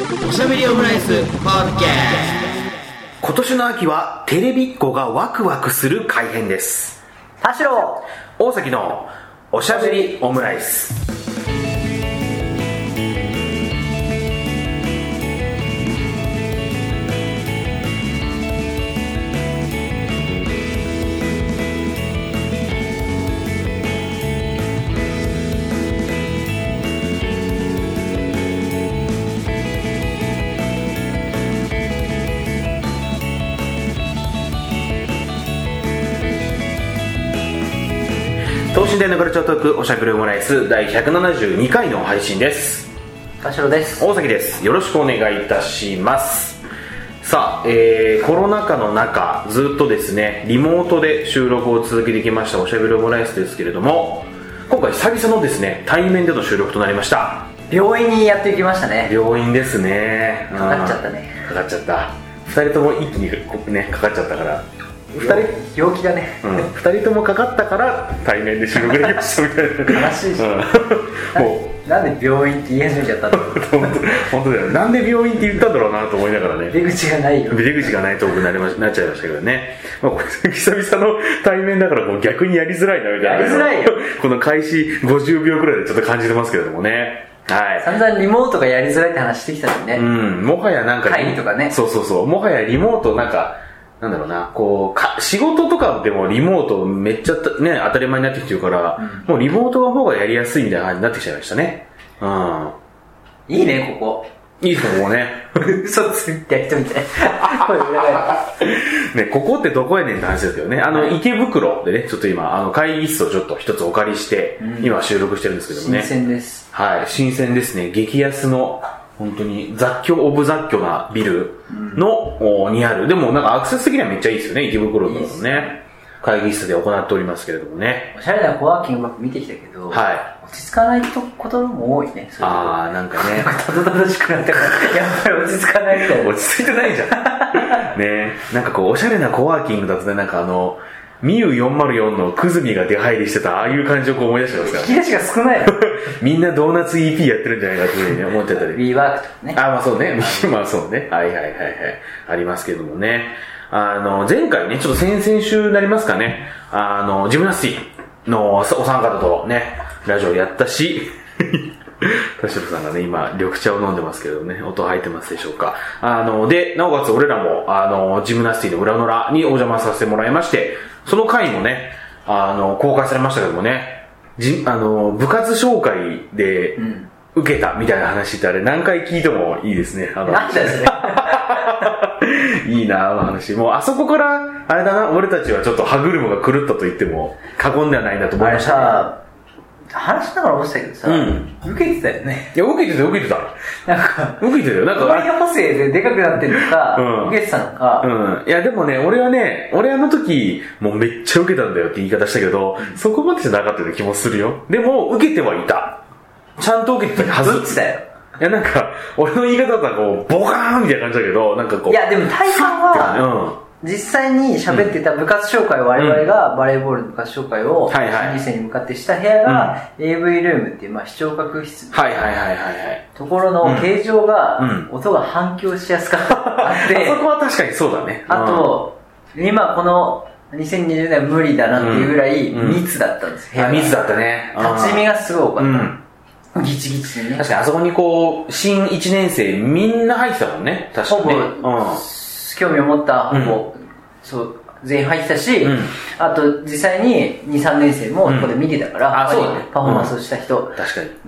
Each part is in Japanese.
おしゃべりオムライスポッドキャ今年の秋はテレビっ子がワクワクする改編です。田代大崎のおしゃべりオムライス。大のカルチャートークおしゃべりオムライス第172回の配信です。田代です。大崎です。よろしくお願いいたします。さあ、えー、コロナ禍の中ずっとですねリモートで収録を続けてきましたおしゃべりオムライスですけれども今回久々のですね対面での収録となりました。病院にやってきましたね。病院ですね。かかっちゃったね。うんかかっちゃった。2人とも一気にねかかっちゃったから2人病気だね、うん、2人ともかかったから対面で収録できましたみたい。な悲しいし。うん。もうなんで病院って言い始めちゃったの本当本当だよなんで病院って言ったんだろうなと思いながらね。出口がないよ。出口がないトークになりまなっちゃいましたけどね、まあ、これ久々の対面だからこう逆にやりづらいなみたいな。やりづらいよ。この開始50秒くらいでちょっと感じてますけれどもね。はい。散々リモートがやりづらいって話してきたのにね、うん、もはやなんか、会議とかね。そうそうそう。もはやリモートなんか、なんだろうな、こう、か仕事とかでもリモートめっちゃね、当たり前になってきてるから、もうリモートの方がやりやすいみたいな感じになってきちゃいましたね。うん。いいねここいいね、ここね。嘘ついた人みたい ね、ここってどこやねんって話ですけどね。あの、はい池袋でね、ちょっと今、あの、会議室をちょっと一つお借りして、うん今収録してるんですけどもね。新鮮ですはい、新鮮ですね。激安の、本当に雑居オブ雑居なビルの、おにある。でもなんかアクセス的にはめっちゃいいですよね、池袋のね。会議室で行っておりますけれどもね。おしゃれなコワーキングバッグ見てきたけど、はい。落ち着かないことも多いねそういうあー、なんかね。たどたどしくなったからやっぱり落ち着かないみたいな落ち着いてないじゃん。ねなんかこう、おしゃれなコワーキングだとね、なんかあの、ミュー404のクズミが出入りしてた、ああいう感じをこう思い出してますからね。引き出しが少ないの みんなドーナツ EP やってるんじゃないかっていうふうにね思っちゃったり。WeWork とかねあ、まあそうね。まあそうね。はいはいはいはい。ありますけどもね。あの、前回ね、ちょっと先々週になりますかね。あの、ジムナスティのお三方とね、ラジオやったし、田代さんがね、今、緑茶を飲んでますけどね、音入ってますでしょうか。あの、で、なおかつ俺らも、あの、ジムナスティの裏の裏にお邪魔させてもらいまして、その回もね、あの、公開されましたけどもね、じ、あの、部活紹介で、うん受けたみたいな話ってあれ何回聞いてもいいですね。あのなんだよそれ いいなあの話。もうあそこから、あれだな、俺たちはちょっと歯車が狂ったと言っても過言ではないなと思いました、ね。さ話しながら思ってたけどさ、うん受けてたよねいや、受けてたよ、受けてた。なんか受けてたよ。なんか、声補正ででかくなってるのか、うん受けてたのか、うん。いや、でもね、俺はね、俺あの時、もうめっちゃ受けたんだよって言い方したけど、そこまでじゃなかったような気もするよ。でも、受けてはいた。ちゃんと受けてたはず。どっちだよいや、なんか、俺の言い方だったらこう、ボカーンみたいな感じだけど、なんかこう。いやでも体感はうん。実際に喋ってた部活紹介を我々がバレーボールの部活紹介を新入生に向かってした部屋が AV ルームっていうまあ視聴覚室。はいはいはいはいはい。ところの形状がうん。音が反響しやすかったのがあって。あそこは確かにそうだね。あと今この2020年は無理だなっていうぐらいうん。密だったんです。うん、いや、密だったね。立ち見がすごい多かうん。ったギチギチでね。確かにあそこにこう、新1年生みんな入ってたもんね。確かほぼにね。興味を持ったほぼそう全員入ってたしうんあと実際に23年生もここで見てたからあそうパフォーマンスをした人。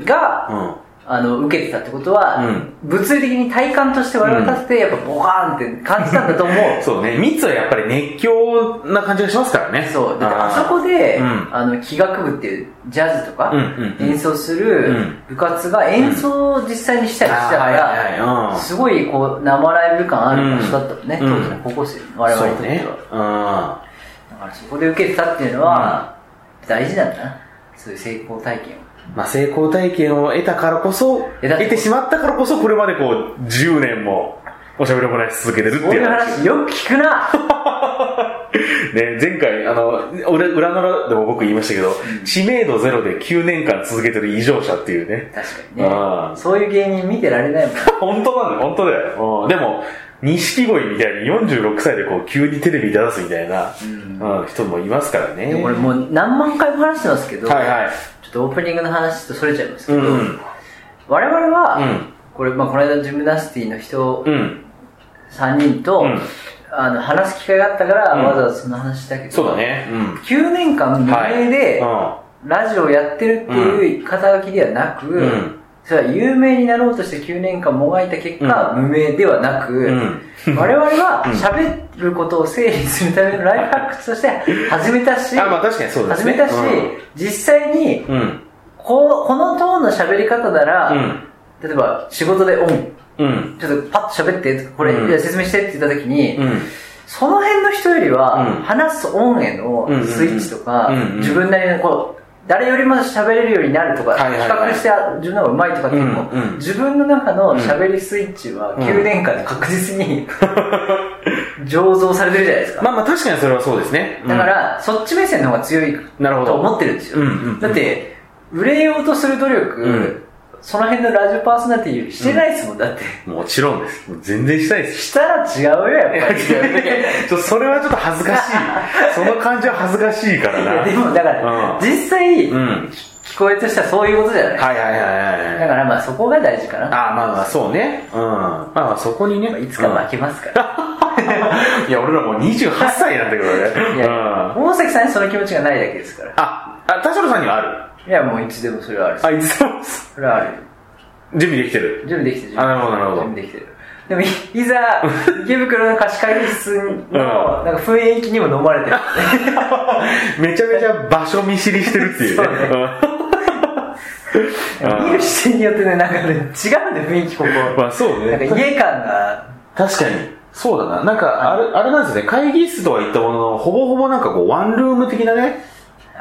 がうん。あの受けてたってことは、うん。物理的に体感として我々立ってやっぱボカーンって感じたんだと思う。そうね。密はやっぱり熱狂な感じがしますからね。そう。だってあそここで、うん。あの器楽部っていうジャズとか、演奏すうるん。部活が演奏を実際にしたりしたからうん。すごいこう生ライブ感ある場所だったのね、うん。当時の高校生の我々にとっては、ね。うん。だからそこで受けてたっていうのは大事なんだな。そういう成功体験をまあ、成功体験を得たからこそ、得てしまったからこそ、これまでこう、10年も、おしゃべりオムライス続けてるっていう話。話よく聞くな ね、前回、あの、裏裏のでも僕言いましたけど、知名度ゼロで9年間続けてる異常者っていうね。確かにねそういう芸人見てられないもん 本当なんだよ、本当だよ。うんでも、錦鯉みたいに46歳でこう急にテレビ出すみたいな、うん人もいますからね。俺もう何万回も話してますけど、はいはい。とオープニングの話とそれちゃいますけど、うん。我々は、うんこれ、まあ、この間ジムナスティの人うん。3人と、うんあの話す機会があったから、うんわざわざその話したけどそうだね。うん。9年間無名で、はラジオやってるっていう肩書きではなく、うんそれは有名になろうとして9年間もがいた結果、無名ではなく、うん 我々は喋ることを整理するためのライフハックとして始めたし、あ、まあ確かにそうですね。始めたし、実際にうん。うん。こうこのトーンの喋り方なら、うん。例えば仕事でオン、うん。ちょっとパッと喋って、これ、うん説明してって言った時に、うん。その辺の人よりは、うん話すオンへのスイッチとか、うんうんうん自分なりのこう、誰よりも喋れるようになるとか、比較して自分の方が上手いとかっていうのも、自分の中の喋りスイッチはうん9年間で確実に、醸造されてるじゃないですか。まあまあ確かにそれはそうですね。うんだか、ら、そっち目線の方が強いなるほどと思ってるんですよ。だって、売れようとする努力、うんその辺のラジオパーソナリティよりしてないですもん、だって。もちろんです。全然したいです。したら違うよ、やっぱり。それはちょっと恥ずかしい。その感じは恥ずかしいからな。でもだから、うん実際、うん。聞こえとしてはそういうことじゃない、はいはいはいはいはい。だからまあそこが大事かな。あまあまあそうね。うん。まあまあそこにね。いつか負けますから。う んいや、俺らもう28歳なんだけどね。いや、うん。大崎さんにその気持ちがないだけですから。あ、あ、田代さんにはある。いや、もういつでもそれはある。あ、いつでもそれはある。準備できてる？準備できてる。あなるほどなるほど準備できてる。でもい、いざ、池袋の貸し会議室の、なんか雰囲気にも飲まれてる。めちゃめちゃ場所見知りしてるっていうね。そうねうん見る視点によってね、なんかね、違うんだよ、雰囲気ここ。まあそうなんかね。家感が、確かに。そうだな。なんか、あれ、あれなんですね。会議室とは言ったものの、ほぼほぼなんかこう、ワンルーム的なね。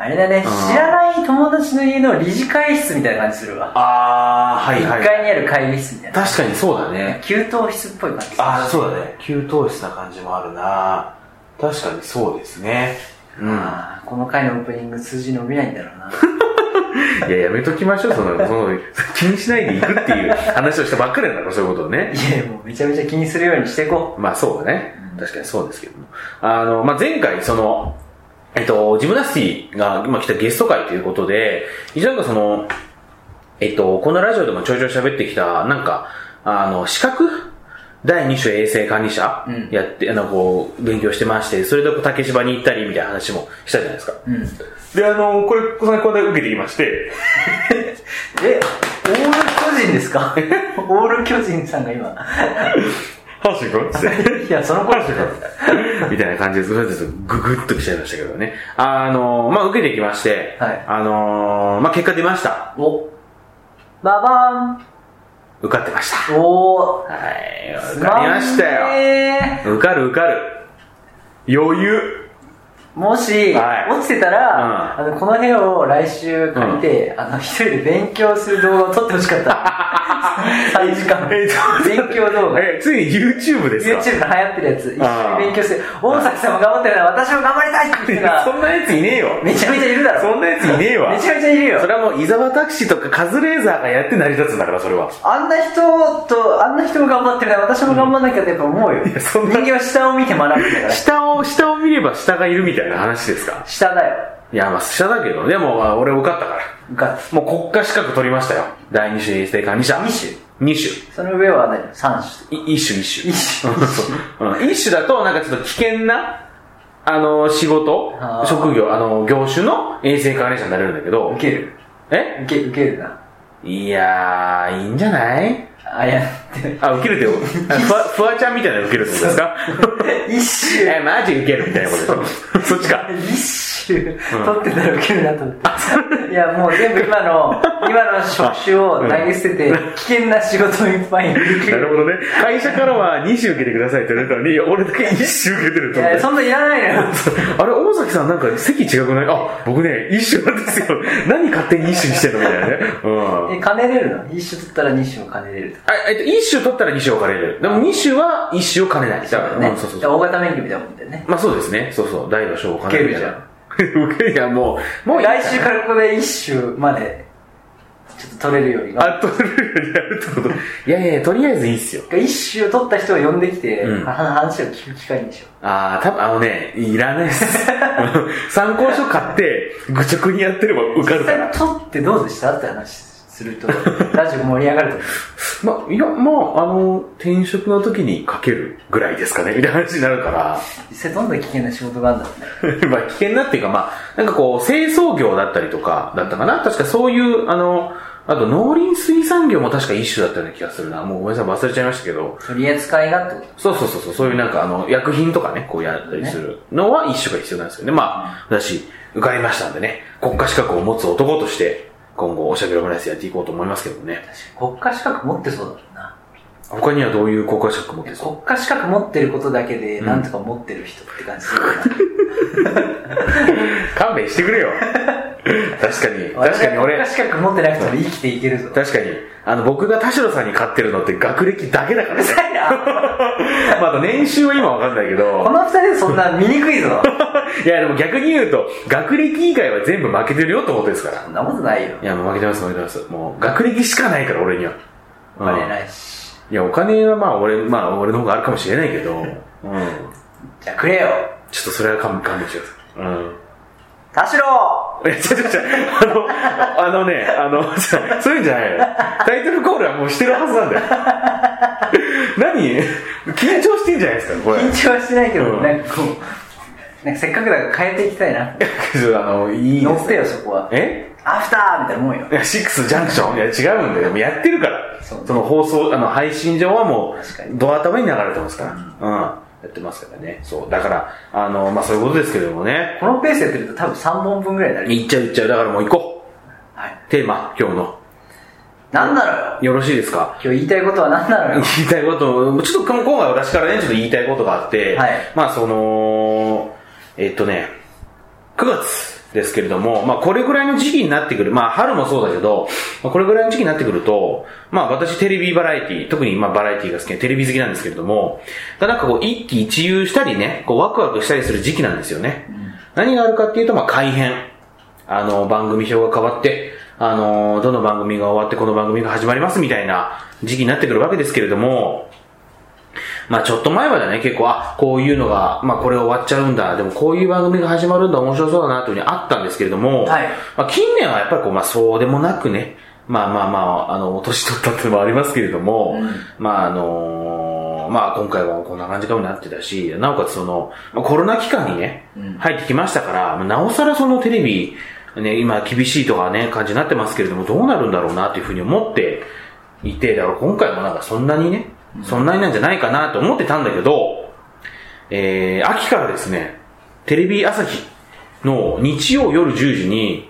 あれだね、知らない友達の家の理事会室みたいな感じするわ。あー、はい1はい。階にある会議室みたいな。確かにそうだね。給湯室っぽい感じあー、そうだね。給湯室な感じもあるな。確かにそうですね。うん。この回のオープニング数字伸びないんだろうな。いや、やめときましょう、その、その、気にしないでいくっていう話をしたばっかりだから、そういうことをね。いや、もうめちゃめちゃ気にするようにしていこまあそうだね。確かにそうですけども。あの、まあ前回、その、えっと、ジムナスティが今来たゲスト会ということで、一応なんかその、えっと、このラジオでもちょいちょい喋ってきた、なんか、あの、資格？第2種衛生管理者？うんやって、あの、こう、勉強してまして、それで竹芝に行ったりみたいな話もしたじゃないですか。う。うん。で、あの、これ、このこれ受けてきまして、え、オール巨人ですか？オール巨人さんが今。阪神君って。いや、その頃 みたいな感じです。それでググッと来ちゃいましたけどね。あのまあ、受けてきまして、はいあのまあ、結果出ました。お、ババ受かってました。ーンおー、はい、受かりましたよ。ね受かる受かる。余裕。もし、はい落ちてたら、あの、この部屋を来週借りて、あの、一人で勉強する動画を撮ってほしかった。3時間。えっと勉強動画。え、ついに YouTube ですか？YouTube が流行ってるやつ、一緒に勉強して、大崎さんも頑張ってるなら私も頑張りたいっていう人が、そんなやついねえよ。めちゃめちゃいるだろ。そんなやついねえわ。めちゃめちゃいるよそ。れはもう伊沢拓司とかカズレーザーがやって成り立つんだから、それは。あんな人と、あんな人も頑張ってるなら私も頑張んなきゃってやっぱ思うよ。やそんな人間は下を見て学ぶんだから。下を、下を見れば下がいるみたいな話ですか？下だよ。いや、まあ下だけど、でも、まあ俺受かったから。受かっもう国家資格取りましたよ。第二種衛生管理者。二種？二種。その上は何 ?3 種。い一種一種。一種一種だと、なんかちょっと危険な、あの、仕事職業、あの、業種の衛生管理者になれるんだけど、受ける。え？受け、受けるな。いやー、いいんじゃない？あ、やって。あ、受けるってフワ、フワちゃんみたいなの受けるってことですか？一種。え、マジ受けるみたいなことそっちか。一種、取ってたら受けるなと思って。いや、もう全部今の、今の職種を投げ捨てて、危険な仕事をいっぱい受ける。なるほどね。会社からは2種受けてくださいって言われたのに、俺だけ1種受けてるいと思ってや、。そんないらないのよ。あれ、大崎さんなんか席違くない？あ、僕ね、一種なんですよ。何勝手に一種にしてんのみたいなね。うん。え、金出るの？一種取ったら二種も金出るってあ、えっと、一種取ったら二種置かれる。でも二種は一種を兼ねない。だからね。うんそうそうそう。大型免許みたいなもんだよね。まあそうですね。そうそう。大の小を兼ねる。受けるじゃん。もう、もういい来週からここで一種まで、ちょっと取れるように。あ、取れるようにやるってこと？いやいやとりあえずいいっすよ。一種を取った人を呼んできて、うんは話を聞く機会にしよああ、多分あのね、いらないです。参考書買って、愚直にやってれば受う。かるから。実際取ってどうでした？って話すると、ラジオ盛り上がると。まあ、いや、まあ、あの、転職の時にかけるぐらいですかね、みたいな話になるから。実際どんな危険な仕事があるんだろうね。まあ、危険なっていうか、まあ、なんかこう、清掃業だったりとか、だったかな？確かそういう、あの、あと農林水産業も確か一種だったような気がするな。もうごめんなさい、忘れちゃいましたけど。取り扱いがってこと？そうそうそうそう、そういうなんかあの、薬品とかね、こうやったりするのは一種が必要なんですよね。まあ、私、受かりましたんでね、国家資格を持つ男として、今後、おしゃべりオムライスやっていこうと思いますけどね。国家資格持ってそうだもんな。他にはどういう国家資格持ってるんですか国家資格持ってることだけで、んなんとか持ってる人って感じするな。勘弁してくれよ。確かに、確かに俺資格持ってなくても生きていけるぞ。確かに、あの、僕が田代さんに勝ってるのって学歴だけだからね。いな まあ、あと年収は今わかんないけこど、の二人でそんな見にくいぞ。いや、でも逆に言うと、学歴以外は全部負けてるよってことですから。そんなことないよ。いや、もう負けてます、負けてます。もう、学歴しかないから、俺には。お金うんないし。いや、お金はまあ、俺、まあ、俺の方があるかもしれないけど、うん。じゃあくれよ。ちょっとそれは勘勘弁してください。うん。田代いや、違う違う。あの、あのね、あの、そういうんじゃないよ。タイトルコールはもうしてるはずなんだよ。何？緊張してんじゃないですか、これ。緊張はしてないけど、うんなんかこう、なんかせっかくだから変えていきたいな。あの、いいです乗ってよ、そこは。え？アフターみたいなもんよい。や、シックスジャンクション？いや、違うんだよ。もうやってるから。そうその放送、あの、配信上はも確かう、ドア頭に流れてますから。うん。やってますからね。そう。だから、あの、まあ、そういうことですけれどもね。このペースでやってると多分3本分ぐらいになる。いっちゃういっちゃう。だからもう行こう。はい。テーマ、今日の。なんなのよ。よろしいですか？今日言いたいことは何なのよ。言いたいこと、ちょっと今回私からね、ちょっと言いたいことがあって、はいまあその、えっとね、9月ですけれども、まあこれぐらいの時期になってくる、まあ春もそうだけど、まあ、これぐらいの時期になってくると、まあ私テレビバラエティ、特にまあバラエティが好きなテレビ好きなんですけれども、がなんかこう一喜一憂したりね、こうワクワクしたりする時期なんですよね。何があるかっていうと、まあ改編。あの、番組表が変わって、あの、どの番組が終わってこの番組が始まりますみたいな時期になってくるわけですけれども、まあちょっと前までね、結構、あ、こういうのが、まあこれ終わっちゃうんだ、でもこういう番組が始まるんだ、面白そうだなというふうにあったんですけれども、はい。まあ近年はやっぱりこう、まあそうでもなくね、まあまあまあ、あの、年取ったっていうのもありますけれども、うん。まああのまあ今回はこんな感じかもなってたし、なおかつその、まあ、コロナ期間にね、うん。入ってきましたから、まあなおさらそのテレビ、ね、今厳しいとかね、感じになってますけれども、どうなるんだろうなというふうに思っていて、だから今回もなんかそんなにね、そんなになんじゃないかなと思ってたんだけど、えー、秋からですね、テレビ朝日の日曜夜10時に、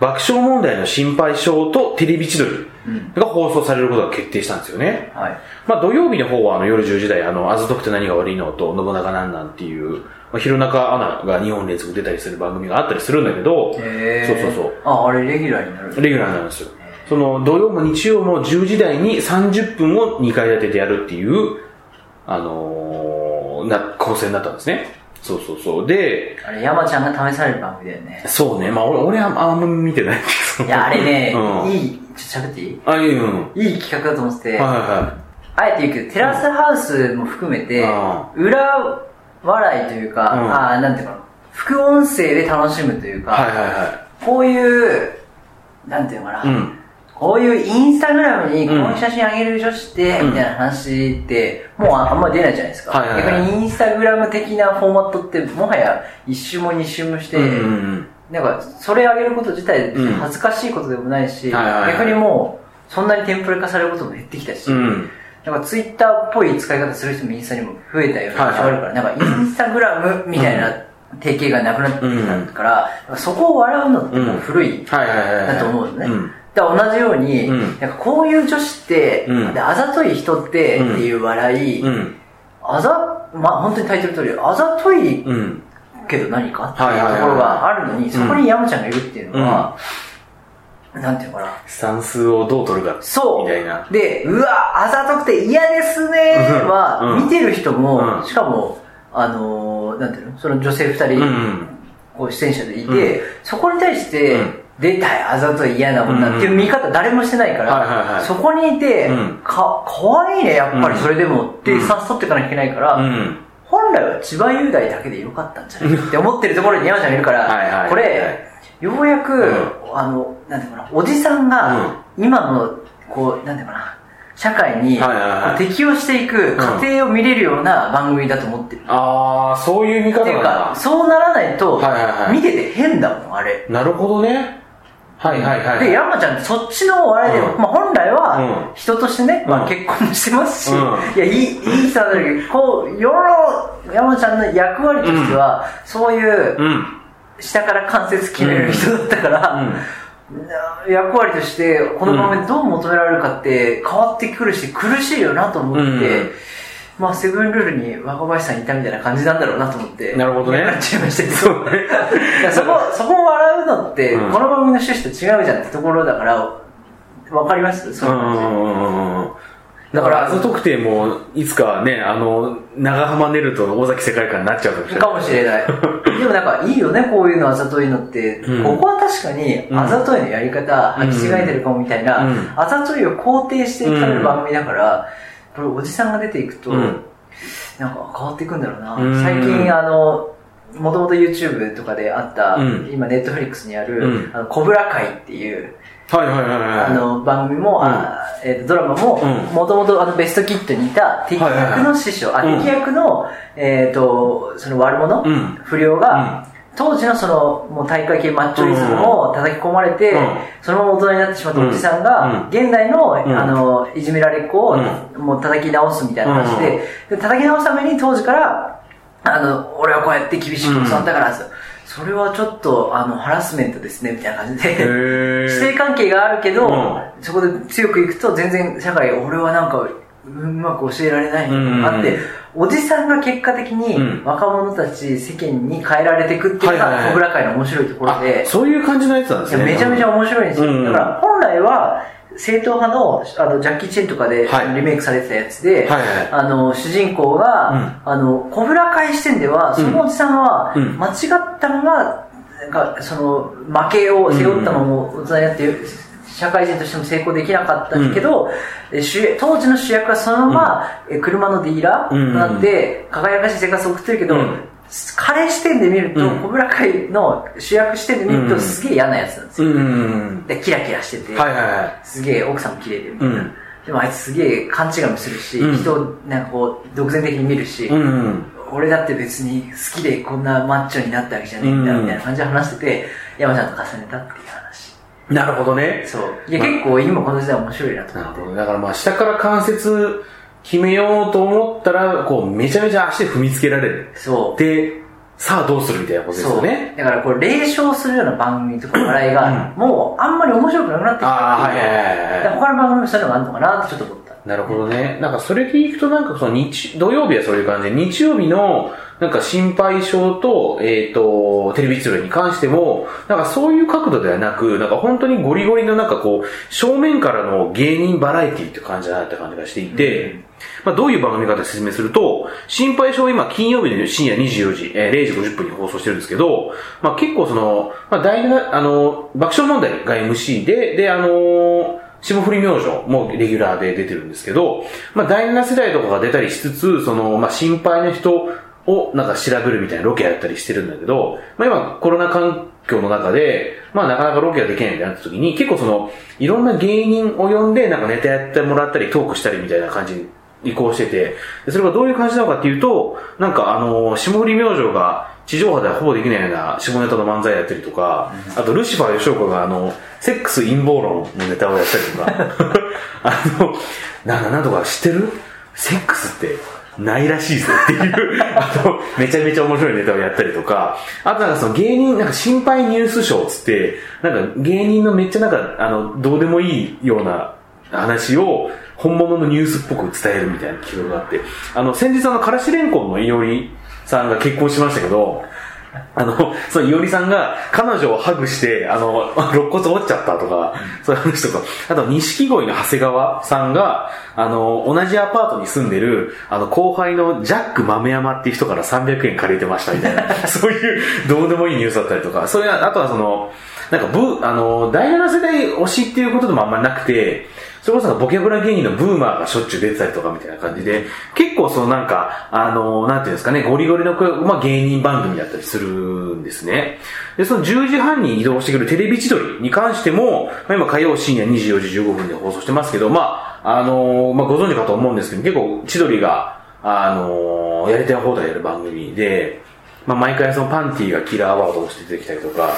爆笑問題の心配性とテレビ千鳥が放送されることが決定したんですよね。はい。まあ土曜日の方はあの夜10時台、あの、あざとくて何が悪いのと、信長なんなんっていう、まあ、弘中アナが2本連続出たりする番組があったりするんだけど、へそうそうそう。あ、あれレギュラーになる。レギュラーなんですよ。その土曜も日曜も10時台に30分を2回立ててやるっていう、あのーな、構成になったんですね。そうそうそう。で、あれ、山ちゃんが試される番組だよね。そうね、まあ俺俺はあんま見てないけど。いや、あれね、うん、いい、ちょっと喋っていい？あ、いいうん。いい企画だと思ってて、はいはあえて言うけど、テラスハウスも含めてあ、裏笑いというか、うんあーなんていうのかな、副音声で楽しむというか、い。はいはいはこういう、なんていうのかな、い。うん。こういうインスタグラムにこうんの写真あげる女子って、うんみたいな話って、もうああんま出ないじゃないですか。はいはいはい逆にインスタグラム的なフォーマットって、もはや一周も二周もして、うんうんうん。なんか、それあげること自体うん恥ずかしいことでもないし、はいはいはい逆にもう、そんなにテンプレ化されることも減ってきたし、うん。なんかツイッターっぽい使い方する人もインスタにも増えたような印象があるから、なんかインスタグラムみたいな定型がなくなってきたから、そこを笑うのってもう古いはいはいはいはい。だと思うのね。うん。だ同じように、うんなんかこういう女子って、うんであざとい人って、うんっていう笑い、うん。あざ、まあ本当にタイトル通り、あざというん。けど何か？っていうところがあるのに、そこに山ちゃんがいるっていうのは、なんていうのかな？スタンスをどう取るか。そう。みたいな。で、うわ、あざとくて嫌ですねうんは、うん見てる人も、うんしかも、あのーなんていうの？その女性二人。こう出演者でいて、うんそこに対して、うん出たいあざとい嫌な女。っていう見方誰もしてないから、そこにいて、うん。か、かわいいね、やっぱりそれでも。っていうスタンス取っていかなきゃいけないから、うん。本来は千葉雄大だけでよかったんじゃないって思ってるところに山ちゃんがいるから、これ、ようやく、ん。あの、なんていうかな、おじさんが、今の、こう、なんていうかな、社会に、適応していく過程を見れるような番組だと思ってる。あー、そういう見方っていうか、なんだ。そうならないと、見てて変だもん、あれ。なるほどね。はいはいはい。で、山ちゃん、そっちの笑いで、うん。まあ本来はうん、人としてね、まうん。あ結婚もしてますし、うん。いや、いい、いい人なんだけど、こう、世の山ちゃんの役割としては、そういう、うん。下から関節決める人だったから、うん。役割としてこの場面どう求められるかって変わってくるし苦しいよなと思って、うんまあセブンルールに若林さんいたみたいな感じなんだろうなと思ってなるほどね。やっちゃいましたけど。そそこそこを笑うのって、うん。この番組の趣旨と違うじゃんってところだからわかります？そういう感じ、うんうんうんうんだから、あざとくても、いつかね、あの、長浜ネルと尾崎世界観になっちゃうかもしれない。かもしれない。でもなんかいいよね、こういうのあざといのって。うん。ここは確かにうん。あざといのやり方、履き違えてるかもみたいな、うん。あざといを肯定していかれる番組だから、これおじさんが出ていくと、うん。なんか変わっていくんだろうな。うん。最近あの、もともと YouTube とかであった、うん。今 Netflix にある、うん。あのコブラ会っていう、はいはいはいはい。あの番組も、あえーとドラマもうん。もともとあのベストキッドにいた敵役の師匠、はい。はいはいあ敵役の、えー、とその悪者、うん。不良が、当時のそのもう大会系マッチョリズムを叩き込まれて、うん。そのまま大人になってしまったおじさんが、現代の,、ん。あのいじめられっ子を、うもう叩き直すみたいな話で,、で叩き直すために当時からあの俺はこうやって厳しく教わったから、それはちょっとあのハラスメントですねみたいな感じで師弟 関係があるけど、うん。そこで強くいくと全然社会俺はなんかうまく教えられないのがあって、うん。おじさんが結果的にうん。若者たち世間に変えられていくっていうのが小倉会の面白いところあで、そういう感じのやつなんでいすね。やめちゃめちゃ面白いんですよ、うん。だから本来は正統派のあのジャッキー・チェンとかで、はい。リメイクされてたやつで、あの主人公が、うん。あの小倉会視点ではそのおじさんはうん。間違ったままなんかその負けを背負ったまま大人になって社会人としても成功できなかったけど、え主当時の主役はそのまま、え車のディーラーとなって輝かしい生活を送ってるけど、うん。彼視点で見ると、うん。小倉会の主役視点で見るうん。とすげえ嫌なやつなんですよ、うんうんでキラキラしてて、うん。はいはいはい。すげえ奥さんも綺麗でみたいな、うん。でもあいつすげえ勘違いもするし、うん。人をなんかこう独善的に見るし、うんうん。俺だって別に好きでこんなマッチョになったわけじゃねえんだうんみたいな感じで話してて、山ちゃんと重ねたっていう。話なるほどね。そういや、結構今この時代面白いなと思ってなるほど。だからまあ下から関節決めようと思ったら、こうめちゃめちゃ足で踏みつけられる。そうで、さあどうするみたいなことですそうよね。だからこれ霊障するような番組とか笑いが、もうあんまり面白くなくなってきたああ、はいはいはいはい。他の番組もそういうのがあるのかなってちょっと思ったなるほどね。なんかそれでいくとなんかその日、土曜日はそういう感じで、日曜日のなんか心配性と、えっ、と、テレビ通話に関しても、なんかそういう角度ではなく、なんか本当にゴリゴリのなんかこう、正面からの芸人バラエティって感じだなって感じがしていて、まあどういう番組かで説明すると、心配性は今金曜日の深夜24時、えー0時50分に放送してるんですけど、まあ結構その、まあ大事な、あの、爆笑問題が MC で、で、あのー霜降り明星もレギュラーで出てるんですけど、まあ、第7世代とかが出たりしつつ、その、まあ、心配な人をなんか調べるみたいなロケやったりしてるんだけど、まあ、今コロナ環境の中で、まあ、なかなかロケができないみたいになった時に、結構その、いろんな芸人を呼んで、なんかネタやってもらったり、トークしたりみたいな感じに移行してて、でそれがどういう感じなのかっていうと、なんかあの、霜降り明星が地上波ではほぼできないような下ネタの漫才やったりとか、あとルシファー吉岡があの、セックス陰謀論のネタをやったりとか、あの、なんだなんとか知ってる？セックスってないらしいぜっていう、あと、めちゃめちゃ面白いネタをやったりとか、あとなんかその芸人、なんか心配ニュースショーっつって、なんか芸人のめっちゃなんか、あの、どうでもいいような話を本物のニュースっぽく伝えるみたいな企画があって、あの、先日あの、からしれんこんのいおりさんが結婚しましたけど、あの、そのいおりさんが彼女をハグして、あの、肋骨折っちゃったとか、そういう話とか、あと、錦鯉の長谷川さんが、あの、同じアパートに住んでる、あの、後輩のジャック豆山っていう人から300円借りてましたみたいな、そういう、どうでもいいニュースだったりとか、そういう、あとはその、なんかブ、あの、第7世代推しっていうことでもあんまりなくて、それこそボキャブラ芸人のブーマーがしょっちゅう出てたりとかみたいな感じで、結構そのなんか、あの、なんていうんですかね、ゴリゴリの、まあ、芸人番組だったりするんですね。で、その10時半に移動してくるテレビ千鳥に関しても、まあ、今火曜深夜24時15分で放送してますけど、まあ、あの、まあ、ご存知かと思うんですけど、結構千鳥が、あの、やりたい放題やる番組で、まあ、毎回そのパンティがキラーアワードとして出てきたりとか、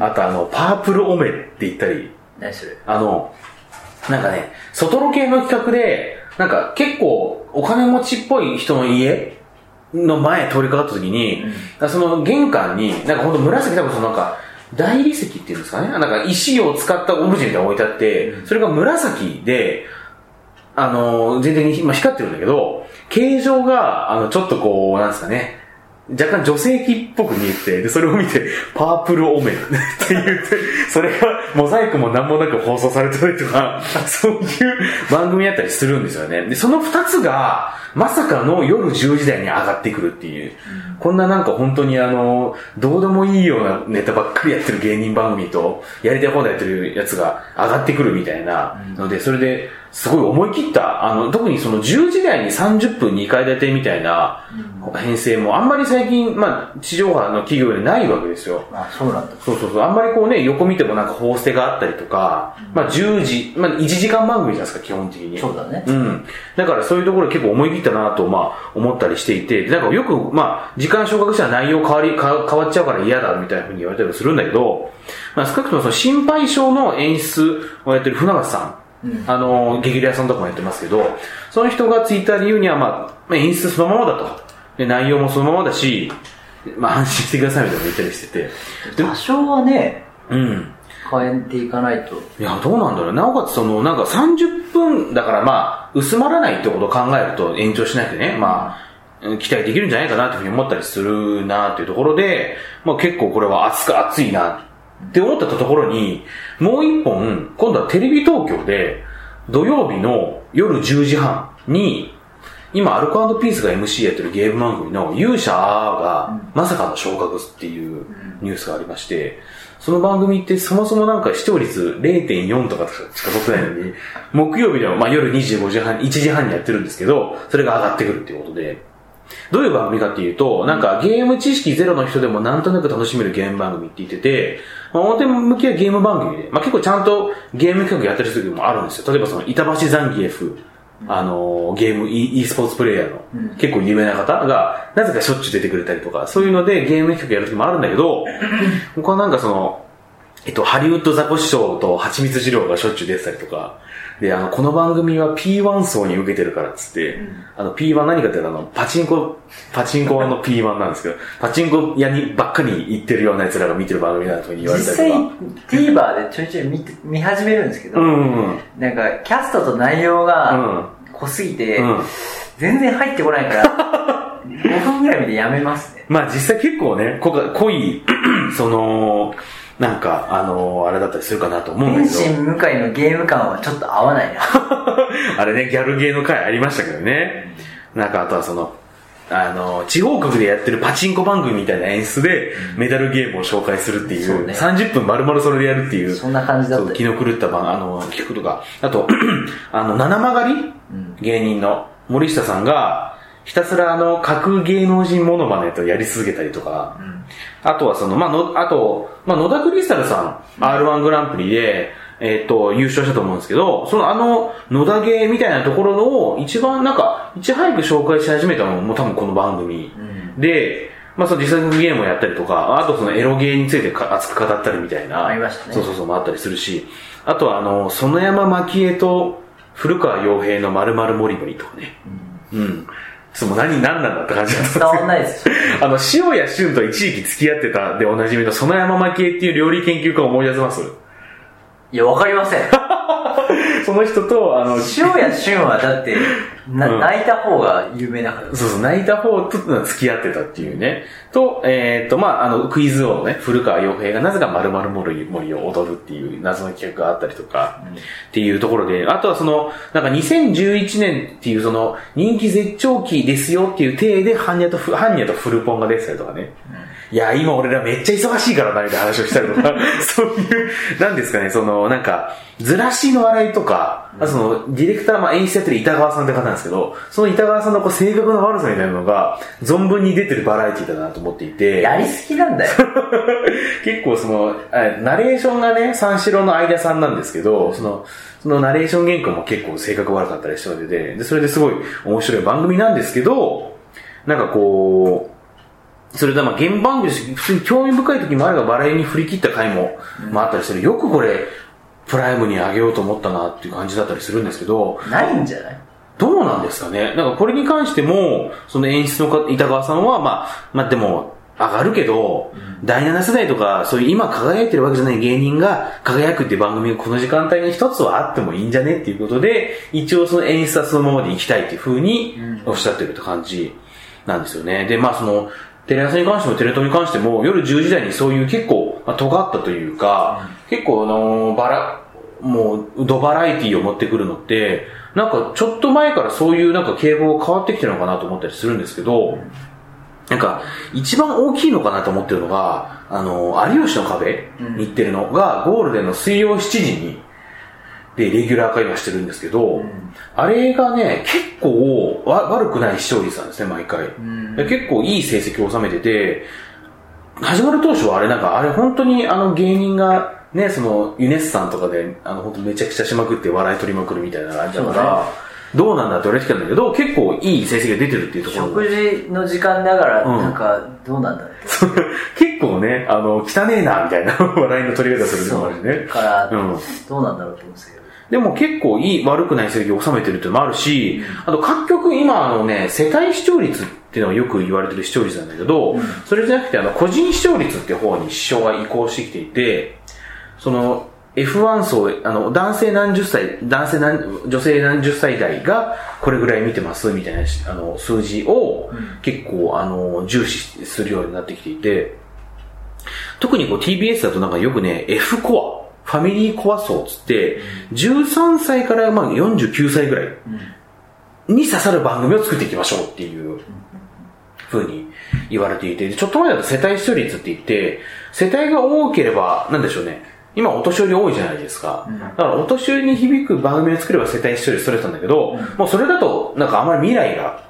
あとあの、パープルオメって言ったり、何それ？あの、なんかね、外ロケの企画で、なんか結構お金持ちっぽい人の家の前通りかかった時に、その玄関に、なんかほんと紫多分そのなんか、大理石っていうんですかね。なんか石を使ったオブジェみたいなのが置いてあって、それが紫で、あの、全然に、まあ、光ってるんだけど、形状が、あの、ちょっとこう、なんですかね、若干女性器っぽく見えて、で、それを見て、パープルオメンって言って、それがモザイクも何もなく放送されてたりとか、そういう番組やったりするんですよね。で、その二つが、まさかの夜10時台に上がってくるっていう、こんななんか本当にあの、どうでもいいようなネタばっかりやってる芸人番組と、やりたい放題やってるやつが上がってくるみたいなので、それで、すごい思い切った、あの、特にその10時台に30分2階建てみたいな編成もあんまり最近、まあ、地上波の企業でないわけですよ。あ、そうなんだ。そうそうそう。あんまりこうね、横見てもなんか法捨てがあったりとか、まあ10時、まあ1時間番組じゃないですか、基本的に。そうだね。うん。だからそういうところ結構思い切ったなと、まあ、思ったりしていて、でなんかよく、まあ、時間昇格したら内容変わり、か変わっちゃうから嫌だみたいな風に言われたりするんだけど、まあ少なくともその心配性の演出をやってる船橋さん、あの、激レアさんとかもやってますけど、その人がツイッターで言うには、まあ、まあ演出そのままだと。で、内容もそのままだし、まあ安心してくださいみたいなこと言ったりしてて。で多少はね、うん。変えていかないと。いや、どうなんだろう。なおかつ、その、なんか30分だから、まあ、薄まらないってことを考えると延長しなくてね、まあ、うん期待できるんじゃないかなというふうに思ったりするなというところで、まあ結構これは熱か熱いなって思ったところに、もう一本、今度はテレビ東京で、土曜日の夜10時半に、今、アルコピースが MC やってるゲーム番組の勇者がまさかの昇格っていうニュースがありまして、その番組ってそもそもなんか視聴率0.4とかしか取ってないのに、木曜日でもまあ夜25時半、1時半にやってるんですけど、それが上がってくるっていうことで、どういう番組かっていうと、なんかゲーム知識ゼロの人でもなんとなく楽しめるゲーム番組って言ってて、まあ、表向きはゲーム番組で、まあ、結構ちゃんとゲーム企画やってる時もあるんですよ。例えばその板橋ザンギエフ、あのーゲーム e, e スポーツプレイヤーの結構有名な方が、なぜかしょっちゅう出てくれたりとか、そういうのでゲーム企画やる時もあるんだけど、僕はなんかその、えっと、ハリウッドザコシショウと蜂蜜二郎がしょっちゅう出てたりとか、で、あの、この番組は P1 層に受けてるからっつって、あの、P1 何かっていうとあの、パチンコ、パチンコ屋の P1 なんですけど、パチンコ屋にばっかり行ってるような奴らが見てる番組だと言われ実際たりとか。、TVer でちょいちょい見て見始めるんですけど、うんうんなんか、キャストと内容が濃すぎて、うん。うん。全然入ってこないから、5分ぐらい見てやめますね。まあ実際結構ね、濃い、その、なんか、あのあれだったりするかなと思うんだ天けど。心向井のゲーム感はちょっと合わないな。あれね、ギャルゲーの回ありましたけどね。なんかあとはその、あの、地方局でやってるパチンコ番組みたいな演出で、メダルゲームを紹介するっていう、そうね30分丸々それでやるっていう、そんな感じだった気の狂った番、あの、企画とか。あと、あの、七曲がり、芸人の森下さんが、ひたすらあの、架空芸能人モノマネとやり続けたりとか、あとはその、まあ、の、あと、まあ、野田クリスタルさん、R1 グランプリで、えっ、と、優勝したと思うんですけど、そのあの、野田芸みたいなところの、一番なんか、いち早く紹介し始めたのも、多分この番組。で、まあ、その実際のゲームをやったりとか、あとそのエロゲーについてか熱く語ったりみたいな。ありましたねそうそうそう、もあったりするし、あとはあの、園山蒔絵と古川洋平の〇〇モリモリとかね。うん。そう、もう何、何なんだって感じだったんです伝わんないですよ。あの、塩谷俊と一時期付き合ってたでおなじみの園山蒔絵っていう料理研究家を思い出せます？いや、わかりません。その人と、あの、塩谷俊はだって、泣いた方が有名だから。そうそう、泣いた方と付き合ってたっていうね。と、えっ、と、まあ、あの、クイズ王のね、古川洋平がなぜか〇〇森森を踊るっていう謎の企画があったりとか、っていうところで、あとはその、なんか2011年っていうその、人気絶頂期ですよっていう体で、ハンニャとフ、ハンニャとフルポンが出てたりとかね。いや、今俺らめっちゃ忙しいからな、みたいな話をしたりとか、そういう、なんですかね、その、なんか、ずらしの笑いとか、あとその、ディレクター、まあ演出やってる板川さんって方なんですけど、その板川さんのこう性格の悪さみたいなのが、存分に出てるバラエティだなと思っていて、やりすぎなんだよ。結構その、あナレーションがね、三四郎の相田さんなんですけど、その、そのナレーション原稿も結構性格悪かったりしてて、で、それですごい面白い番組なんですけど、なんかこう、それでまあ現番組として普通に興味深い時もあれば笑いに振り切った回も、まああったりする。よくこれ、プライムにあげようと思ったなっていう感じだったりするんですけど、ないんじゃない？どうなんですかね？なんかこれに関しても、その演出の方板川さんは、まあ、まあでも、上がるけど、第7世代とか、そういう今輝いてるわけじゃない芸人が輝くっていう番組がこの時間帯の一つはあってもいいんじゃねっていうことで、一応その演出はそのままで行きたいっていう風におっしゃってるって感じなんですよね。で、まあその、テレ朝に関してもテレ東に関しても夜10時台にそういう結構、まあ、尖ったというか、結構あのバラ、もう、ドバラエティを持ってくるのって、なんかちょっと前からそういうなんか傾向が変わってきてるのかなと思ったりするんですけど、なんか、一番大きいのかなと思ってるのが、あの、有吉の壁に行ってるのが、ゴールデンの水曜7時に、で、レギュラー化今してるんですけど、あれがね、結構わ悪くない視聴率なんですね、毎回。で結構いい成績を収めてて、始まる当初はあれなんか、あれ本当にあの芸人が、ね、その、ユネスさんとかで、あの、本当めちゃくちゃしまくって笑い取りまくるみたいな感じだから、どうなんだって言われてきたんだけど、結構いい成績が出てるっていうところ食事の時間だから、うんなんか、どうなんだろう。結構ね、あの、汚ねえな、みたいな笑いの取り方するのもあるしね。だから、うんどうなんだろうと思うんですけど。でも結構いい、悪くない成績を収めてるっていうのもあるし、あと各局今あのね、世帯視聴率っていうのはよく言われてる視聴率なんだけど、それじゃなくてあの、個人視聴率っていう方に支障が移行してきていて、その、F1 層、あの、男性何十歳、男性何、女性何十歳代がこれぐらい見てますみたいなしあの数字を結構あの、重視するようになってきていて、特にこう TBS だとなんかよくね、F コア、ファミリーコア層つって、13歳からまあ49歳ぐらいに刺さる番組を作っていきましょうっていう風に言われていて、でちょっと前だと世帯視聴率って言って、世帯が多ければ、なんでしょうね、今お年寄り多いじゃないですか。だからお年寄りに響く番組を作れば世帯視聴率取れたんだけど、もうそれだとなんかあんまり未来が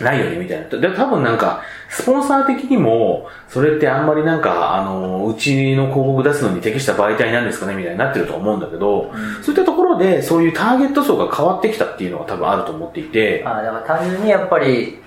ないよねみたいな。で、多分なんか、スポンサー的にも、それってあんまりなんか、あの、うちの広告出すのに適した媒体なんですかねみたいになってると思うんだけど、そういったところで、そういうターゲット層が変わってきたっていうのが多分あると思っていて、あだから単純にやっぱり、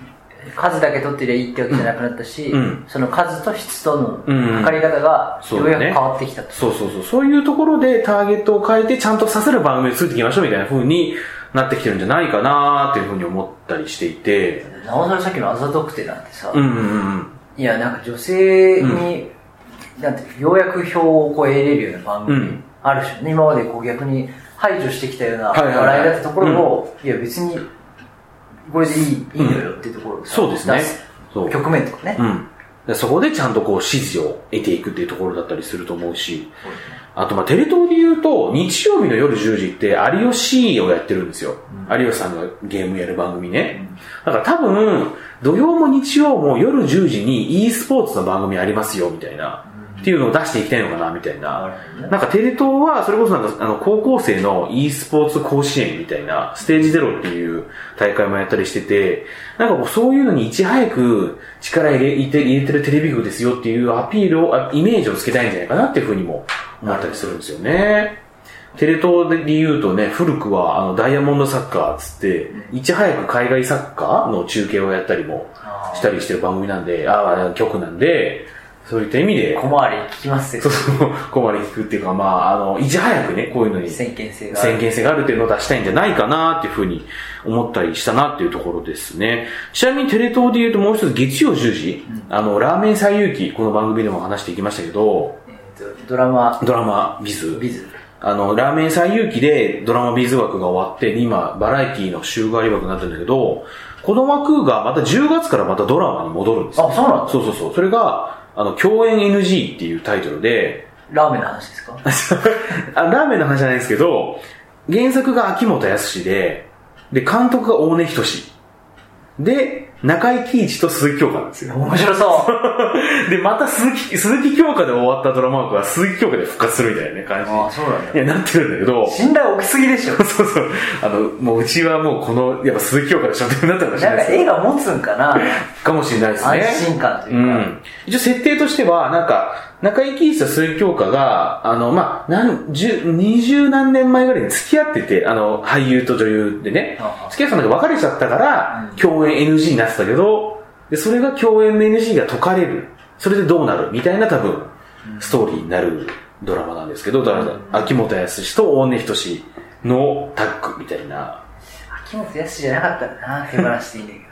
数だけ取ってりゃいいってわけじゃなくなったし、うん。その数と質とのうん。測り方がようやく変わってきたと。そうそうそう、そういうところでターゲットを変えてちゃんとさせる番組を作っていきましょうみたいな風になってきてるんじゃないかなっていう風に思ったりしていて、なおさらさっきのあざとくてなんてさ、うんうんうん。いや、なんか女性に、なんていうようやく票をこう得れるような番組うんある種ね、今までこう逆に排除してきたようなはいはいはい笑いだったところを、いや別にこれでいい,、いいのよっていうところそうですねそう。局面とかね。うん。でそこでちゃんとこう支持を得ていくっていうところだったりすると思うし、あとまあテレ東で言うと、日曜日の夜10時って有吉をやってるんですよ。有吉さんがゲームやる番組ね。だから多分、土曜も日曜も夜10時に e スポーツの番組ありますよみたいな、っていうのを出していきたいのかなみたいな。なんかテレ東はそれこそなんかあの高校生の e スポーツ甲子園みたいなステージゼロっていう大会もやったりしてて、なんかもうそういうのにいち早く力入れて入れてるテレビ局ですよっていうアピールを、あイメージをつけたいんじゃないかなっていうふうにも思ったりするんですよね。テレ東で言うとね、古くはあのダイヤモンドサッカーっつって、いち早く海外サッカーの中継をやったりもしたりしてる番組なんで、ああ、局なんで、そういった意味で、小回り聞きますよそう。そう、ここまで聞くっていうか、まあ、あの、いち早くね、こういうのに先見性がある。先見性があるっていうのを出したいんじゃないかなっていうふうに思ったりしたなっていうところですね。ちなみにテレ東で言うともう一つ月曜10時、あの、ラーメン最遊記、この番組でも話していきましたけど、ドラマ、ドラマビズ。ビズ。あの、ラーメン最有機でドラマビーズ枠が終わって、今、バラエティの週替わり枠になってるんだけど、この枠がまた10月からまたドラマに戻るんですよ。あ、そうなんだ。そうそうそう。それが、あの、共演 NG っていうタイトルで、ラーメンの話ですか？あラーメンの話じゃないんですけど、原作が秋元康で、で、監督が大根仁志。で、中井貴一と鈴木京香なんですよ。面白そう。で、また鈴木、鈴木京香で終わったドラマ枠は鈴木京香で復活するみたいなね、感じあそうなんだ。いや、なってるんだけど、信頼置きすぎでしょ。そうそう。あの、もううちはもうこの、やっぱ鈴木京香でしょってなったかもしれなかなんいですよ。絵が持つんかなかもしれないですね。安心感とういうか。ん。一応設定としては、なんか、中井貴一と鈴木京香が、あの、まあ、なん、十、二十何年前ぐらいに付き合ってて、あの、俳優と女優でね付き合ってたんだけど別れちゃったからうん、共演 NG になってたけど、で、それが共演の NG が解かれる。それでどうなるみたいな多分、ストーリーになるドラマなんですけど、だから、秋元康と大根仁志のタッグみたいな。秋元康じゃなかったらな、手放していいんだけど。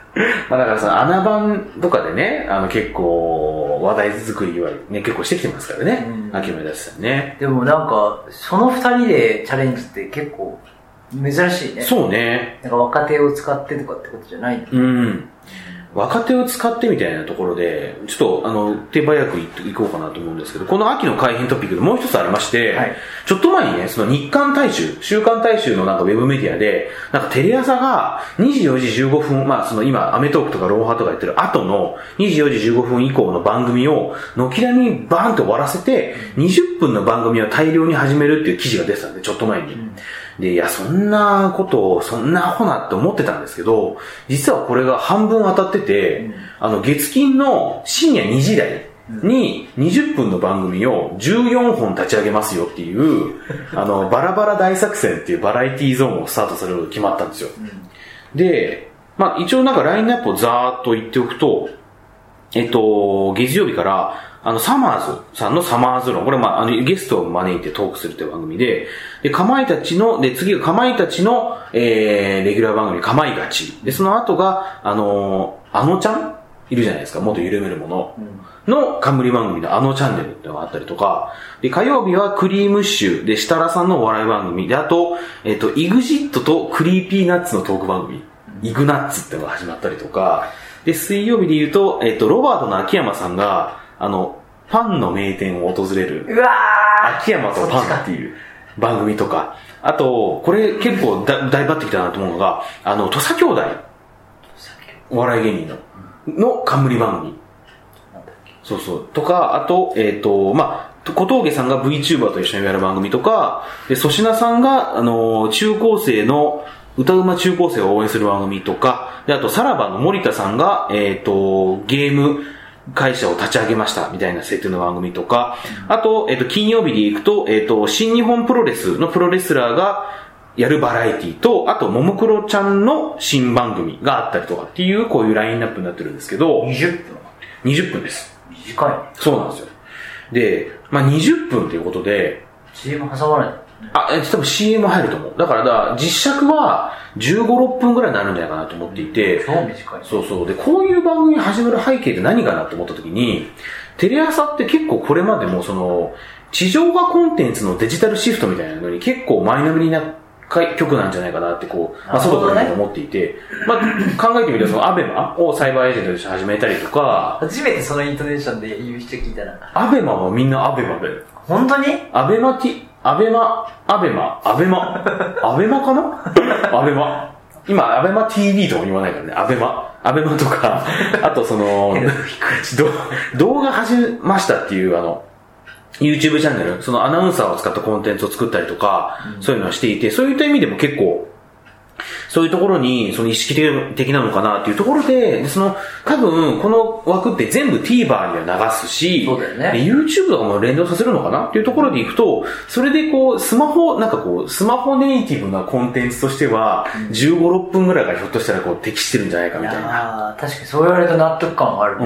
まあだからその穴番とかでね、あの結構話題作りはね、結構してきてますからね。うん秋さんね。でもなんか、その二人でチャレンジって結構珍しいね。そうね。なんか若手を使ってとかってことじゃないんだ。うん。若手を使ってみたいなところで、ちょっとあの、手早くいいこうかなと思うんですけど、この秋の改編トピックでもう一つありまして、はいちょっと前にね、その日刊大衆、週刊大衆のなんかウェブメディアで、なんかテレ朝が24時15分、まあその今、アメトークとかロンハーとかやってる後の24時15分以降の番組を、軒並みバーンと終わらせて、20分の番組を大量に始めるっていう記事が出てたんで、ちょっと前に。で、いや、そんなことを、そんなアホなって思ってたんですけど、実はこれが半分当たってて、あの、月金の深夜2時台に20分の番組を14本立ち上げますよっていう、あの、バラバラ大作戦っていうバラエティゾーンをスタートすることが決まったんですよ。で、まあ一応なんかラインナップをざーっと言っておくと、えっと、月曜日から、あの、サマーズさんのサマーズ論、これまあ、あの、ゲストを招いてトークするという番組で、で、かまいたちの、で、次がかまいたちの、えー、レギュラー番組、かまいがち。で、その後が、あのーあのちゃん？いるじゃないですか、元ゆるめるモ！の冠番組のあのチャンネルってのがあったりとか、で、火曜日はくりぃむしちゅー。で、設楽さんのお笑い番組。で、あと、えっ、と、 EXIT と Creepy Nuts のトーク番組、イグナッツってのが始まったりとか、で、水曜日で言うと、えっ、と、ロバートの秋山さんが、あの、パンの名店を訪れる、うわー。秋山とパンっていう番組とか、あと、これ結構だ大抜擢だなと思うのが、あの、土佐兄弟、お笑い芸人の、の冠番組。そうそう。とか、あと、えっ、と、まあ、小峠さんが VTuber と一緒にやる番組とか、で、粗品さんが、あの、中高生の、歌うま中高生を応援する番組とか、で、あと、さらばの森田さんが、えっ、と、ゲーム会社を立ち上げました、みたいな設定の番組とか、あと、えっ、と、金曜日で行くと、えっ、と、新日本プロレスのプロレスラーが、やるバラエティと、あと、ももクロちゃんの新番組があったりとかっていう、こういうラインナップになってるんですけど、20分20分です。短いね。そうなんですよ。で、まあ20分ということで、CM 挟まない。あ、え多分 CM 入ると思う。だからだ、実尺は15、6分ぐらいになるんじゃないかなと思っていて、超短い。そうそう。で、こういう番組始める背景って何かなと思った時に、テレ朝って結構これまでもその、地上波コンテンツのデジタルシフトみたいなのに結構前のめりな曲なんじゃないかなってこう、まあ、外から思っていて、まあ、考えてみるとそのアベマをサイバーエージェントとして始めたりとか、初めてそのイントネーションで言う人聞いたな。アベマはみんなアベマで、本当に？アベマティ、アベマ、アベマ、アベマ、アベマかな？アベマ。今、アベマ TV とも言わないからね、アベマ。アベマとか、あとその、ど動画始めましたっていうあの、YouTube チャンネル、そのアナウンサーを使ったコンテンツを作ったりとか、そういうのをしていて、そういった意味でも結構、そういうところに、その意識的なのかなっていうところで、でその、多分、この枠って全部 TVer には流すし、そうだよねで YouTube とかも連動させるのかなっていうところでいくと、それでこう、スマホ、なんかこう、スマホネイティブなコンテンツとしては、15、6分ぐらいがひょっとしたらこう、適してるんじゃないかいみたいな。確かにそう言われると納得感はあるね。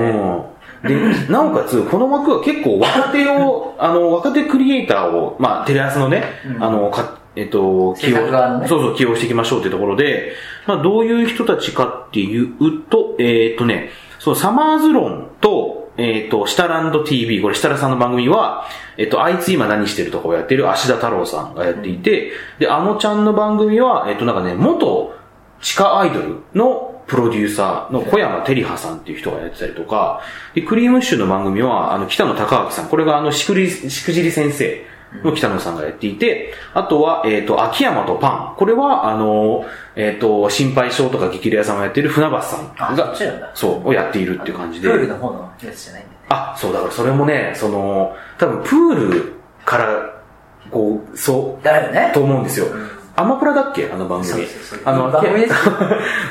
うん。で、なおかつ、この枠は結構若手を、あの、若手クリエイターを、まあ、テレ朝のね、うんあの、か、えっと、制作側のね。そうそう、起用していきましょうっていうところで、まあ、どういう人たちかっていうと、えーっとね、そう、サマーズ論と、えっ、と、シタランド TV、これシタラさんの番組は、えっ、と、あいつ今何してるとかをやってる芦田太郎さんがやっていて、で、あのちゃんの番組は、えっ、と、なんかね、元地下アイドルのプロデューサーの小山照葉さんっていう人がやってたりとか、で、クリームッシュの番組は、あの、北野隆明さん、これがあの、しくり、しくじり先生の北野さんがやっていて、あとは、えっ、と、秋山とパン。これは、あの、えっ、と、心配性とか激レアさんがやってる船橋さんあがそう、をやっているっていう感じで。プールの方のやつじゃないんね。あ、そう、だからそれもね、その、多分プールから、こう、そう、だよねと。思うんですよ。アマプラだっけ？あの番組。あの、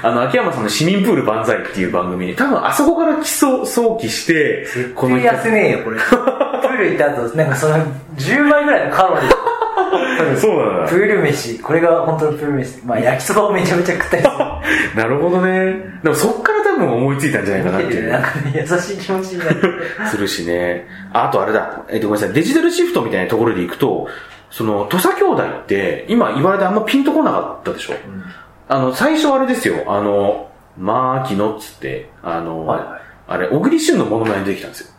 あの、秋山さんの市民プール万歳っていう番組に、多分あそこから基礎、早期して、このこの休ねえよ、これ。プール行った後、なんかその10倍ぐらいのカロリー。そうなんだプール飯。これが本当のプール飯。まあ焼きそばをめちゃめちゃ食ったりする。なるほどね。でもそっから多分思いついたんじゃないかなっていう。なんかね、優しい気持ちになって。するしね。ああとあれだ。えっと、ごめんなさい。デジタルシフトみたいなところで行くと、その、土佐兄弟って、今言われてあんまピンとこなかったでしょ？あの、最初あれですよ。あの、まあ、きのっつって、あの、はいはいあれ、小栗旬のモノマネに出てきたんですよ。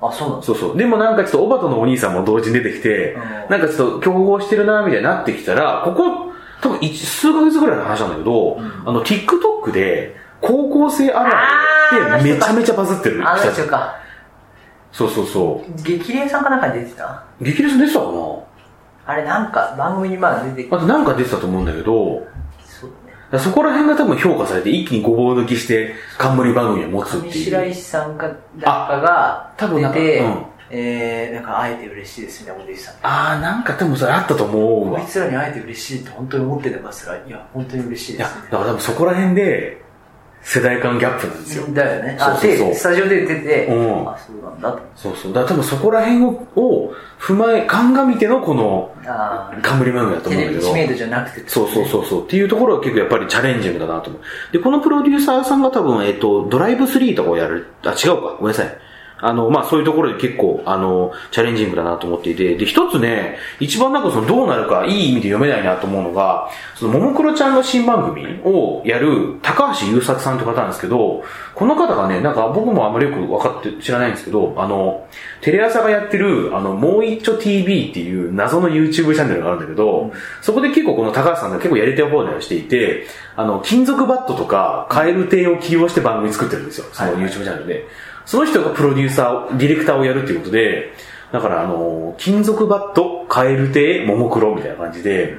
あ、そうなんそうそう。でもなんかちょっと、おばとのお兄さんも同時に出てきてうん、なんかちょっと競合してるな、みたいになってきたら、ここ、多分一数ヶ月ぐらいの話なんだけど、あの、TikTok で、高校生あるあるあーでめちゃめちゃバズってるあの人たち人か。そうそうそう。激励さんかなんかに出てた？激烈出てたかな？あれなんか番組にまあ出てきあとなんか出てたと思うんだけど、そね。そこら辺が多分評価されて一気にごぼう抜きして冠番組を持つっていう。石さんか誰かが多分なんか出て、うんえー、なんか会えて嬉しいですみたいなこと言ってたねあー、なんか多分それあったと思うわ。こいつらに会えて嬉しいって本当に思ってたかすら、いや、本当に嬉しいいや、ですねだから多分そこら辺で、世代間ギャップなんですよ。だよね。あ、そうそうそうで、スタジオで出てて、うんあ、そうなんだと。そうそう。だ多分そこら辺をを踏まえ、鑑みてのこのあー冠番組だとテ思うんだけど。知名度じゃなくて。そうそうそうそう。っていうところは結構やっぱりチャレンジングだなと思う。で、このプロデューサーさんが多分、えっと、ドライブ3とかをやる、あ、違うか、ごめんなさい。あの、まあ、そういうところで結構、あの、チャレンジングだなと思っていて、で、一つね、一番なんかその、どうなるか、いい意味で読めないなと思うのが、その、ももクロちゃんの新番組をやる、高橋優作さんって方なんですけど、この方がね、なんか僕もあんまりよく分かって知らないんですけど、あの、テレ朝がやってる、あの、もう一丁 TV っていう謎の YouTube チャンネルがあるんだけど、そこで結構この高橋さんが結構やり手放題をしていて、あの、金属バットとか、カエル亭を起用して番組作ってるんですよ。その YouTube チャンネルで。その人がプロデューサーを、ディレクターをやるっていうことで、だからあの、金属バット、カエル亭、ももクロみたいな感じで、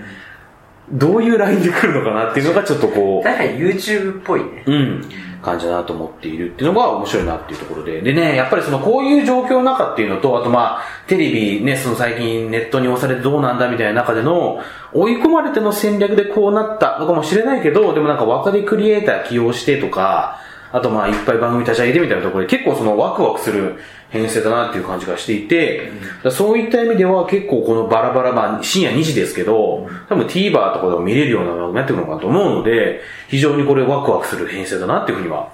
どういうラインで来るのかなっていうのがちょっとこう、確かに YouTube っぽいね。うん、感じだなと思っているっていうのが面白いなっていうところで。でね、やっぱりそのこういう状況の中っていうのと、あとまあ、テレビね、その最近ネットに押されてどうなんだみたいな中での、追い込まれての戦略でこうなったのかもしれないけど、でもなんか若手クリエイター起用してとか、あとまあいっぱい番組立ち上げてみたいなところで結構そのワクワクする編成だなっていう感じがしていて、だからそういった意味では結構このバラバラ、まあ深夜2時ですけど、多分 TVer とかでも見れるような番組になってくるのかなと思うので、非常にこれワクワクする編成だなっていうふうには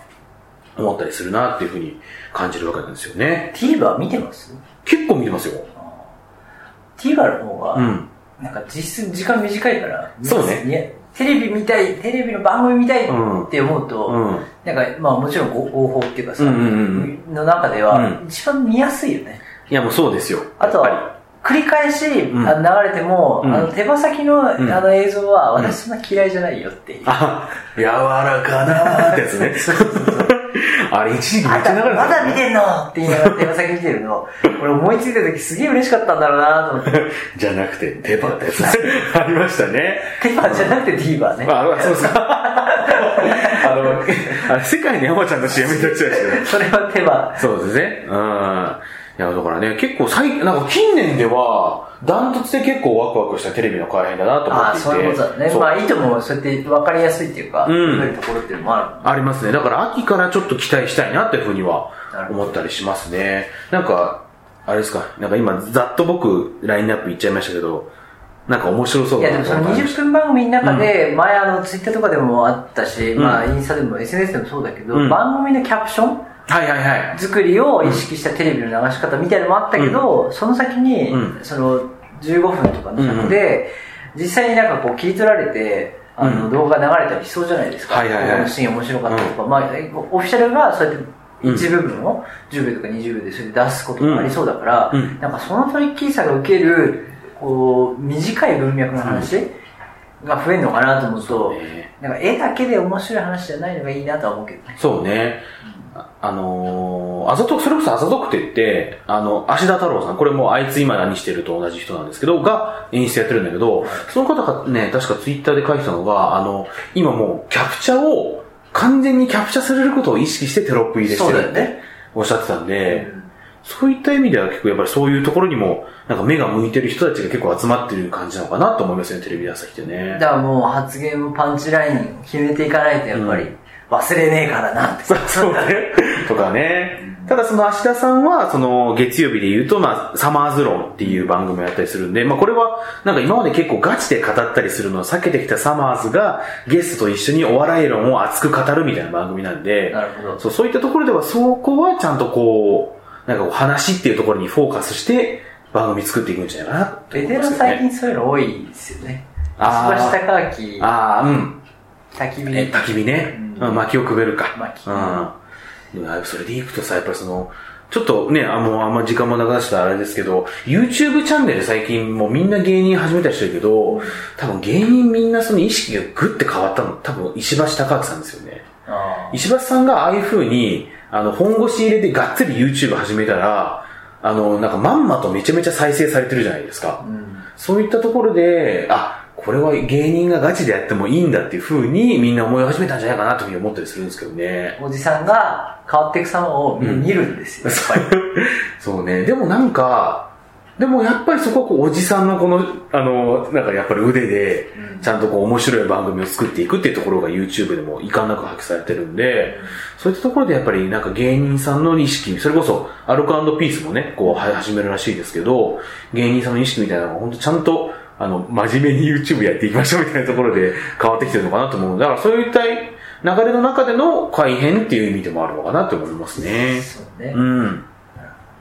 思ったりするなっていうふうに感じるわけなんですよね。TVer 見てます？結構見てますよ。?TVer の方が、うん。なんか実質時間短いから、そうねテレビ見たい、テレビの番組見たいうんって思うと、うん。なんか、まあもちろん合合法っていうかさ、うんうんうんの中ではうん一番見やすいよね。いやもうそうですよ。あとは、繰り返し、んあの流れても、うんあの手羽先の,、んあの映像はん私そんな嫌いじゃないよっていう。り。あ、柔らかなーってやつね。あれ一時期めっちゃ流れてまだ見ね。てんのって言いながら手羽先見てるの。俺思いついた時すげえ嬉しかったんだろうなと思って。じゃなくて、テパってやつ。ありましたね。ティファじゃなくて TVer ね。あ、そうですか。あの、あれ世界に山ちゃんの CM になっちゃうしね。それは手羽。そうですね。うん。いや、だからね、結構最、なんか近年では、ダントツで結構ワクワクしたテレビの改編だなと思ああ、っていて。そういうことだね。まあ、いいともそうやって分かりやすいっていうか、うん読めるところっていうのもある。ありますね。だから秋からちょっと期待したいなっていうふうには思ったりしますね。なんか、あれですか、なんか今、ざっと僕、ラインナップ言っちゃいましたけど、なんか面白そういや、でもそのな20分番組の中で、前あの、ツイッターとかでもあったし、まあ、インスタでも SNS でもそうだけど、うん番組のキャプションはいはいはい。作りを意識したテレビの流し方みたいなのもあったけど、その先に、うん。その15分とかの尺で、実際になんかこう切り取られて、あのうん。動画流れたりしそうじゃないですか。はいはいはい。このシーン面白かったとか、まあ、オフィシャルがそうやってうん。一部分を10秒とか20秒でそれで出すこともありそうだから、うん。うん。なんかそのトリッキーさが受ける、こう、短い文脈の話が増えるのかなと思うと、ねなんか絵だけで面白い話じゃないのがいいなとは思うけどね。そうね。ああのー、あざとく、それこそあざとくてって、あの、芦田太郎さん、これもうあいつ今何してると同じ人なんですけど、が演出やってるんだけど、その方がね、確かツイッターで書いてたのが、あの、今もうキャプチャを、完全にキャプチャされることを意識してテロップ入れしてるってねおっしゃってたんで、そういった意味では結構やっぱりそういうところにも、なんか目が向いてる人たちが結構集まってる感じなのかなと思いますね、テレビ朝日ってねだ。からもう発言もパンチラインを決めていかないとやっぱりうん忘れねえからなって。そうね。とかね。ただその芦田さんは、その月曜日で言うと、まあ、サマーズロンっていう番組をやったりするんで、まあこれは、なんか今まで結構ガチで語ったりするのを避けてきたサマーズが、ゲストと一緒にお笑い論を熱く語るみたいな番組なんで、なるほど。そうそういったところでは、そこはちゃんとこう、なんかこう話っていうところにフォーカスして、番組作っていくんじゃないかなとベテラン思いますよね最近そういうの多いですよね。あー石橋貴明、ああ、うん。焚き火。え焚き火ね。うんうん、薪をくべるか。薪うん。でもそれでいくとさ、やっぱりその、ちょっとね、あもうあんま時間もなくなっちゃったあれですけど、YouTube チャンネル最近もうみんな芸人始めたりしてるけど、多分芸人みんなその意識がグッて変わったの、多分石橋貴明さんですよね。あ石橋さんがああいう風に、あの、本腰入れてがっつり YouTube 始めたら、あの、なんかまんまとめちゃめちゃ再生されてるじゃないですか。ーうんそういったところで、あ、これは芸人がガチでやってもいいんだっていう風にみんな思い始めたんじゃないかなというふうに思ったりするんですけどね。おじさんが変わっていく様を見るんですよ、やっぱり。そうね。でもなんか、でもやっぱりそこはこうおじさんのこの、あの、なんかやっぱり腕で、ちゃんとこう面白い番組を作っていくっていうところが YouTube でも遺憾なく発揮されてるんで、そういったところでやっぱりなんか芸人さんの意識、それこそアルコピースもね、こうは始めるらしいですけど、芸人さんの意識みたいなのが本当ちゃんと、あの、真面目に YouTube やっていきましょうみたいなところで 変わってきてるのかなと思う。だからそういった流れの中での改変っていう意味でもあるのかなと思いますね。そうね。うん。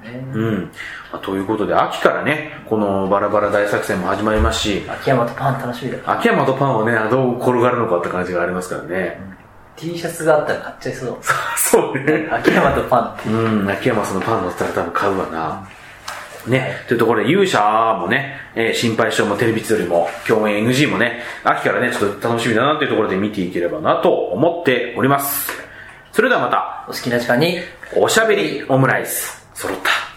ねうん。まあということで、秋からね、このバラバラ大作戦も始まりますし、秋山とパン楽しみだ。秋山とパンはね、どう転がるのかって感じがありますからね。T シャツがあったら買っちゃいそう。そうね。秋山とパンって。うん、秋山さんのパン乗ったら多分買うわな。ね、というところで勇者もね、えー心配性もテレビ千鳥も共演 NG もね、秋からね、ちょっと楽しみだなというところで見ていければなと思っております。それではまた、お好きな時間におしゃべりオムライス、揃った。